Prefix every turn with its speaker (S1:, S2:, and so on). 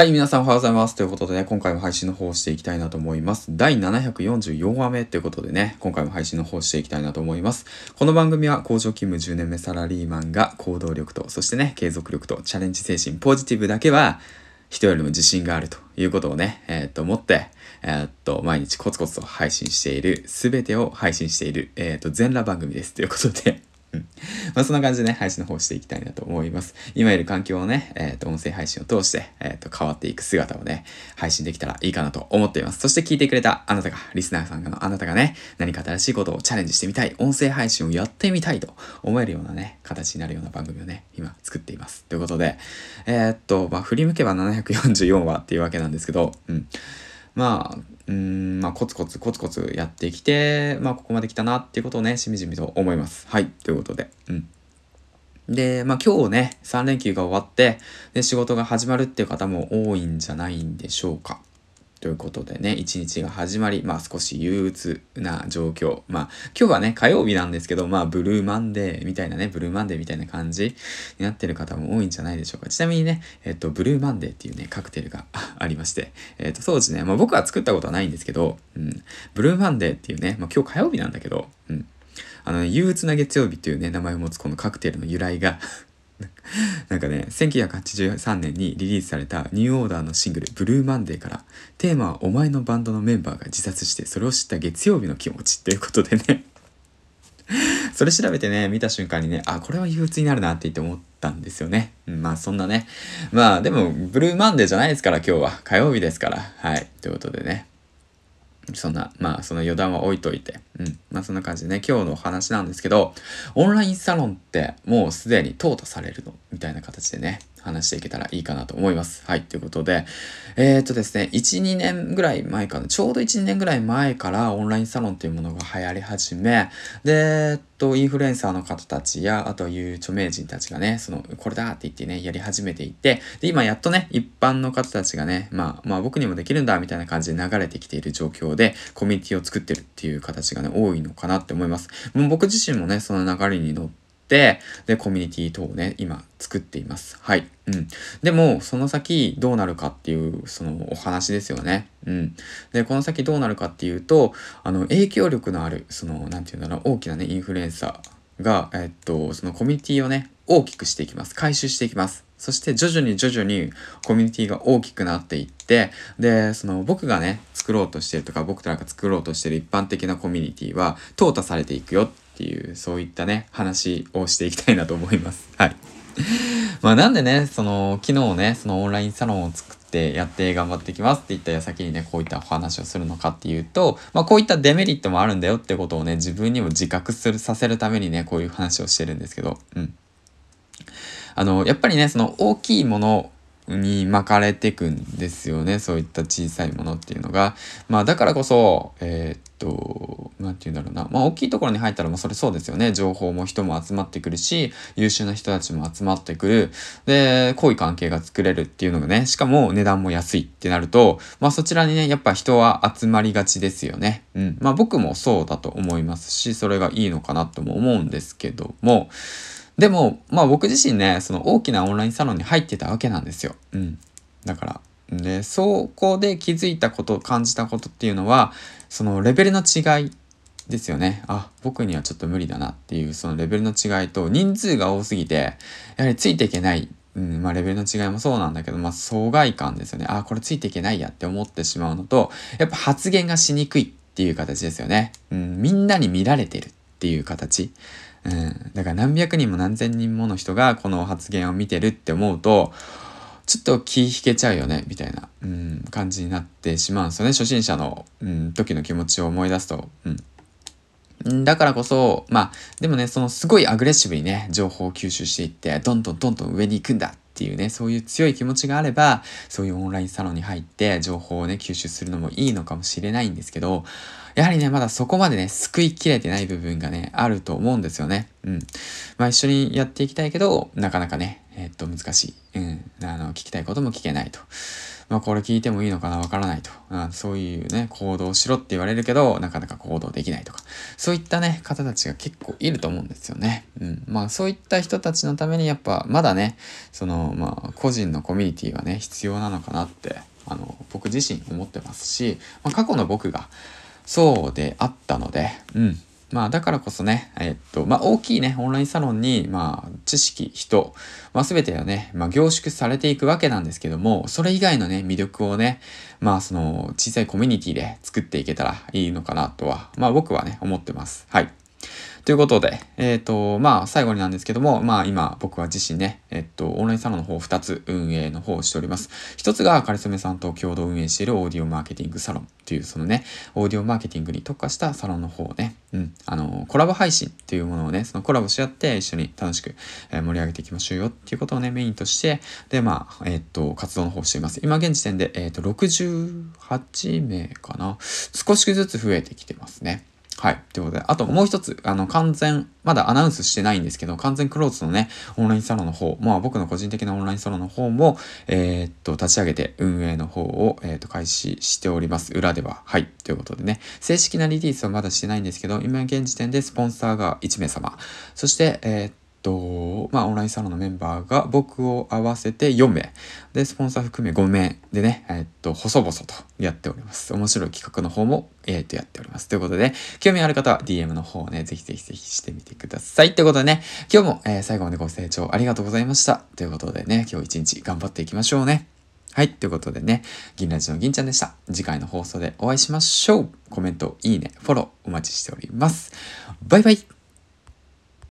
S1: はい、皆さんおはようございます。ということでね、今回も配信の方をしていきたいなと思います。第744話目ということでね、今回も配信の方をしていきたいなと思います。この番組は工場勤務10年目サラリーマンが行動力と、そしてね、継続力とチャレンジ精神、ポジティブだけは、人よりも自信があるということをね、えー、っと、思って、えー、っと、毎日コツコツと配信している、すべてを配信している、えー、っと、全裸番組です。ということで。まあそんな感じでね、配信の方していきたいなと思います。今いる環境をね、えっ、ー、と、音声配信を通して、えっ、ー、と、変わっていく姿をね、配信できたらいいかなと思っています。そして聞いてくれたあなたが、リスナーさんのあなたがね、何か新しいことをチャレンジしてみたい、音声配信をやってみたいと思えるようなね、形になるような番組をね、今作っています。ということで、えー、っと、まあ振り向けば744話っていうわけなんですけど、うん。まあ、うん、まあ、コツコツコツコツやってきて、まあ、ここまで来たなっていうことをね、しみじみと思います。はい。ということで、うん。で、まあ今日ね、3連休が終わって、で、仕事が始まるっていう方も多いんじゃないんでしょうか。ということでね、一日が始まり、まあ少し憂鬱な状況。まあ今日はね、火曜日なんですけど、まあブルーマンデーみたいなね、ブルーマンデーみたいな感じになってる方も多いんじゃないでしょうか。ちなみにね、えっと、ブルーマンデーっていうね、カクテルがありまして、えっと、当時ね、まあ僕は作ったことはないんですけど、うん、ブルーマンデーっていうね、まあ今日火曜日なんだけど、うん、あの、憂鬱な月曜日っていうね、名前を持つこのカクテルの由来が なんかね、1983年にリリースされたニューオーダーのシングル、ブルーマンデーから、テーマはお前のバンドのメンバーが自殺して、それを知った月曜日の気持ちっていうことでね それ調べてね、見た瞬間にね、あ、これは憂鬱になるなって言って思ったんですよね。うん、まあそんなね。まあでも、ブルーマンデーじゃないですから、今日は。火曜日ですから。はい。ということでね。そんな、まあその余談は置いといて。うん。まあそんな感じでね、今日のお話なんですけど、オンラインサロンってもうすでに淘汰されるの？みたいな形でね、話していけたらいいかなと思います。はい。ということで、えー、っとですね、1、2年ぐらい前かな、ちょうど1、2年ぐらい前からオンラインサロンっていうものが流行り始め、で、えっと、インフルエンサーの方たちや、あとはいう著名人たちがね、その、これだって言ってね、やり始めていて、で、今やっとね、一般の方たちがね、まあ、まあ僕にもできるんだ、みたいな感じで流れてきている状況で、コミュニティを作ってるっていう形がね、多いのかなって思います。もう僕自身もね、その流れに乗って、で、コミュニティ等をね、今作っています。はい。うん。でも、その先どうなるかっていう、そのお話ですよね。うん。で、この先どうなるかっていうと、あの、影響力のある、その、なんていうんだろう、大きなね、インフルエンサーが、えっと、そのコミュニティをね、大きくしていきます。回収していきます。そして徐々に徐々にコミュニティが大きくなっていって、で、その僕がね、作ろうとしてるとか、僕らが作ろうとしてる一般的なコミュニティは淘汰されていくよっていう、そういったね、話をしていきたいなと思います。はい。まあなんでね、その、昨日ね、そのオンラインサロンを作ってやって頑張ってきますって言った矢先にね、こういったお話をするのかっていうと、まあこういったデメリットもあるんだよってことをね、自分にも自覚する、させるためにね、こういう話をしてるんですけど、うん。あの、やっぱりね、その大きいものに巻かれてくんですよね。そういった小さいものっていうのが。まあだからこそ、えー、っと、なんて言うんだろうな。まあ大きいところに入ったらもうそれそうですよね。情報も人も集まってくるし、優秀な人たちも集まってくる。で、濃い関係が作れるっていうのがね、しかも値段も安いってなると、まあそちらにね、やっぱ人は集まりがちですよね。うん。まあ僕もそうだと思いますし、それがいいのかなとも思うんですけども、でも、まあ僕自身ね、その大きなオンラインサロンに入ってたわけなんですよ。うん。だから。で、そこで気づいたこと、感じたことっていうのは、そのレベルの違いですよね。あ、僕にはちょっと無理だなっていう、そのレベルの違いと、人数が多すぎて、やはりついていけない。うん、まあレベルの違いもそうなんだけど、まあ疎外感ですよね。あ、これついていけないやって思ってしまうのと、やっぱ発言がしにくいっていう形ですよね。うん、みんなに見られてるっていう形。うん。だから何百人も何千人もの人がこの発言を見てるって思うと、ちょっと気引けちゃうよね、みたいな、うん、感じになってしまうんですよね。初心者の、うん、時の気持ちを思い出すと。うん。だからこそ、まあ、でもね、そのすごいアグレッシブにね、情報を吸収していって、どんどんどんどん上に行くんだていうね、そういう強い気持ちがあれば、そういうオンラインサロンに入って情報をね、吸収するのもいいのかもしれないんですけど、やはりね、まだそこまでね、救いきれてない部分がね、あると思うんですよね。うん。まあ一緒にやっていきたいけど、なかなかね、えー、っと、難しい。うん。あの、聞きたいことも聞けないと。まあこれ聞いてもいいのかなわからないと。あそういうね、行動しろって言われるけど、なかなか行動できないとか。そういったね、方たちが結構いると思うんですよね。うん。まあそういった人たちのためにやっぱまだね、そのまあ個人のコミュニティはね、必要なのかなって、あの、僕自身思ってますし、まあ、過去の僕がそうであったので、うん。まあだからこそね、えっと、まあ大きいね、オンラインサロンに、まあ知識、人、まあ全てがね、まあ凝縮されていくわけなんですけども、それ以外のね、魅力をね、まあその小さいコミュニティで作っていけたらいいのかなとは、まあ僕はね、思ってます。はい。ということで、えっ、ー、と、まあ、最後になんですけども、まあ、今、僕は自身ね、えっと、オンラインサロンの方2つ運営の方をしております。1つが、カリスメさんと共同運営しているオーディオマーケティングサロンという、そのね、オーディオマーケティングに特化したサロンの方をね、うん、あの、コラボ配信っていうものをね、そのコラボし合って一緒に楽しく、盛り上げていきましょうよっていうことをね、メインとして、で、まあ、えっと、活動の方をしています。今現時点で、えっと、68名かな。少しずつ増えてきてますね。はい。ということで、あともう一つ、あの、完全、まだアナウンスしてないんですけど、完全クローズのね、オンラインサロンの方、まあ僕の個人的なオンラインサロンの方も、えー、っと、立ち上げて運営の方を、えー、っと、開始しております。裏では。はい。ということでね、正式なリリースはまだしてないんですけど、今現時点でスポンサーが1名様、そして、えー、っと、まあ、オンラインサロンのメンバーが僕を合わせて4名。で、スポンサー含め5名でね、えっと、細々とやっております。面白い企画の方も、えっと、やっております。ということで、興味ある方は DM の方をね、ぜひぜひぜひしてみてください。ということでね、今日も、えー、最後までご清聴ありがとうございました。ということでね、今日一日頑張っていきましょうね。はい。ということでね、銀ラジの銀ちゃんでした。次回の放送でお会いしましょう。コメント、いいね、フォローお待ちしております。バイバイ